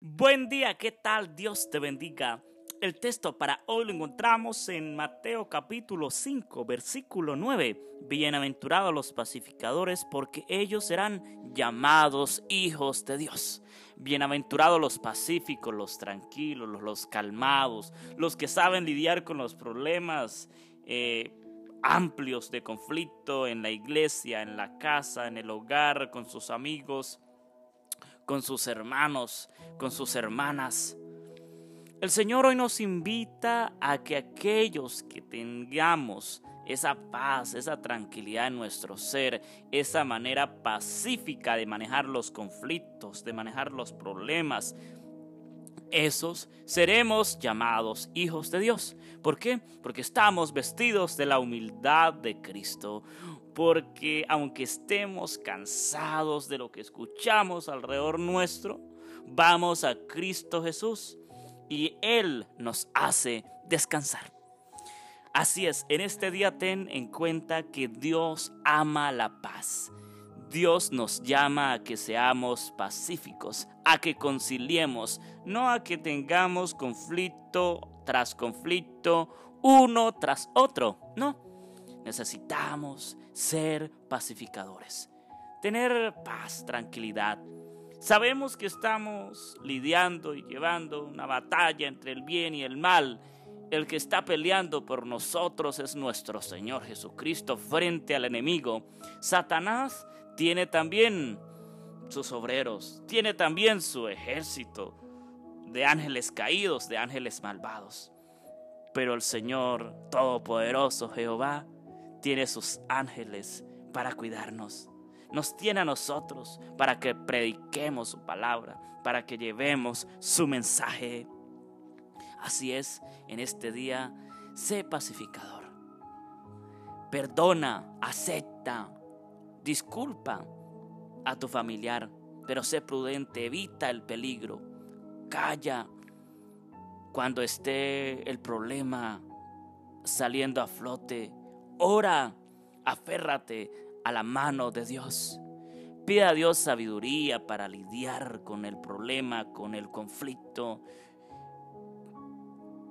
Buen día, ¿qué tal? Dios te bendiga. El texto para hoy lo encontramos en Mateo capítulo 5, versículo 9. Bienaventurados los pacificadores, porque ellos serán llamados hijos de Dios. Bienaventurados los pacíficos, los tranquilos, los, calmados, los que saben lidiar con los problemas eh, amplios de conflicto en la iglesia, en la casa, en el hogar, con sus amigos con sus hermanos, con sus hermanas. El Señor hoy nos invita a que aquellos que tengamos esa paz, esa tranquilidad en nuestro ser, esa manera pacífica de manejar los conflictos, de manejar los problemas, esos seremos llamados hijos de Dios. ¿Por qué? Porque estamos vestidos de la humildad de Cristo. Porque aunque estemos cansados de lo que escuchamos alrededor nuestro, vamos a Cristo Jesús y Él nos hace descansar. Así es, en este día ten en cuenta que Dios ama la paz. Dios nos llama a que seamos pacíficos, a que conciliemos, no a que tengamos conflicto tras conflicto, uno tras otro. No, necesitamos ser pacificadores, tener paz, tranquilidad. Sabemos que estamos lidiando y llevando una batalla entre el bien y el mal. El que está peleando por nosotros es nuestro Señor Jesucristo frente al enemigo. Satanás tiene también sus obreros, tiene también su ejército de ángeles caídos, de ángeles malvados. Pero el Señor Todopoderoso, Jehová, tiene sus ángeles para cuidarnos. Nos tiene a nosotros para que prediquemos su palabra, para que llevemos su mensaje. Así es, en este día, sé pacificador. Perdona, acepta, disculpa a tu familiar, pero sé prudente, evita el peligro, calla cuando esté el problema saliendo a flote, ora, aférrate a la mano de Dios. Pide a Dios sabiduría para lidiar con el problema, con el conflicto,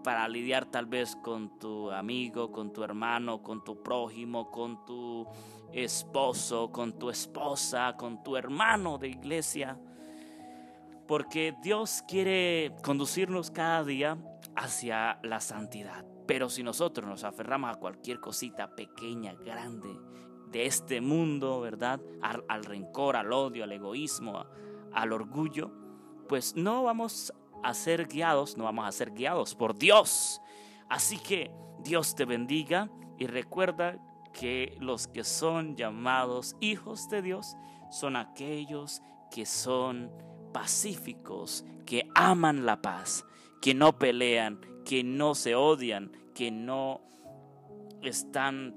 para lidiar tal vez con tu amigo, con tu hermano, con tu prójimo, con tu esposo, con tu esposa, con tu hermano de iglesia. Porque Dios quiere conducirnos cada día hacia la santidad. Pero si nosotros nos aferramos a cualquier cosita pequeña, grande, de este mundo, ¿verdad? Al, rencor, al odio, al egoísmo, al orgullo, pues no vamos a ser guiados, no vamos a ser guiados por Dios. Así que Dios te bendiga y recuerda que los que son llamados hijos de Dios son aquellos que son pacíficos, que aman la paz, que no pelean, que no se odian, que no están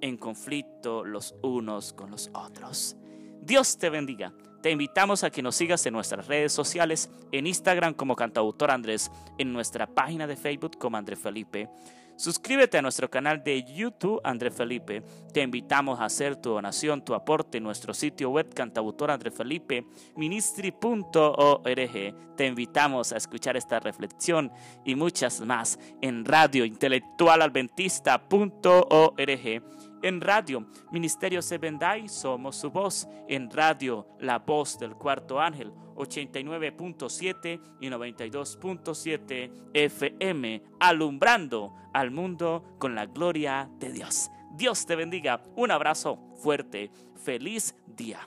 en conflicto los unos con los otros. Dios te bendiga. Te invitamos a que nos sigas en nuestras redes sociales, en Instagram como cantautor Andrés, en nuestra página de Facebook como André Felipe. Suscríbete a nuestro canal de YouTube André Felipe. Te invitamos a hacer tu donación, tu aporte en nuestro sitio web cantautor André Felipe. Te invitamos a escuchar esta reflexión y muchas más en radio intelectual en radio, Ministerio Sebendai, somos su voz. En radio, la voz del cuarto ángel, 89.7 y 92.7 FM, alumbrando al mundo con la gloria de Dios. Dios te bendiga. Un abrazo fuerte. Feliz día.